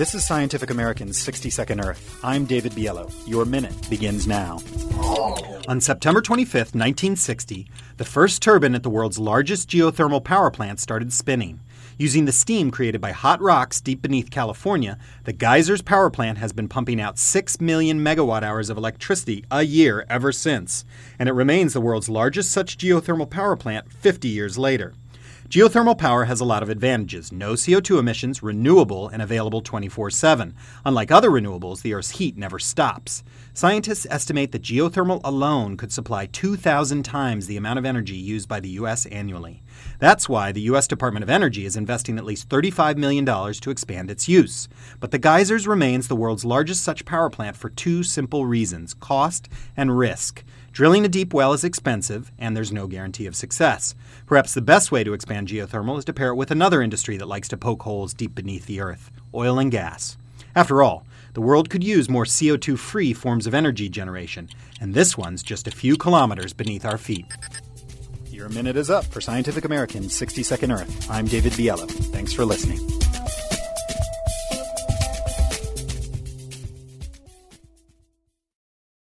This is Scientific American's 60 Second Earth. I'm David Biello. Your minute begins now. On September 25, 1960, the first turbine at the world's largest geothermal power plant started spinning. Using the steam created by hot rocks deep beneath California, the Geysers power plant has been pumping out 6 million megawatt hours of electricity a year ever since, and it remains the world's largest such geothermal power plant 50 years later. Geothermal power has a lot of advantages no CO2 emissions, renewable, and available 24 7. Unlike other renewables, the Earth's heat never stops. Scientists estimate that geothermal alone could supply 2,000 times the amount of energy used by the U.S. annually. That's why the U.S. Department of Energy is investing at least $35 million to expand its use. But the Geysers remains the world's largest such power plant for two simple reasons cost and risk. Drilling a deep well is expensive, and there's no guarantee of success. Perhaps the best way to expand geothermal is to pair it with another industry that likes to poke holes deep beneath the earth oil and gas. After all, the world could use more CO2 free forms of energy generation, and this one's just a few kilometers beneath our feet. Your minute is up for Scientific American's 60 Second Earth. I'm David Biello. Thanks for listening.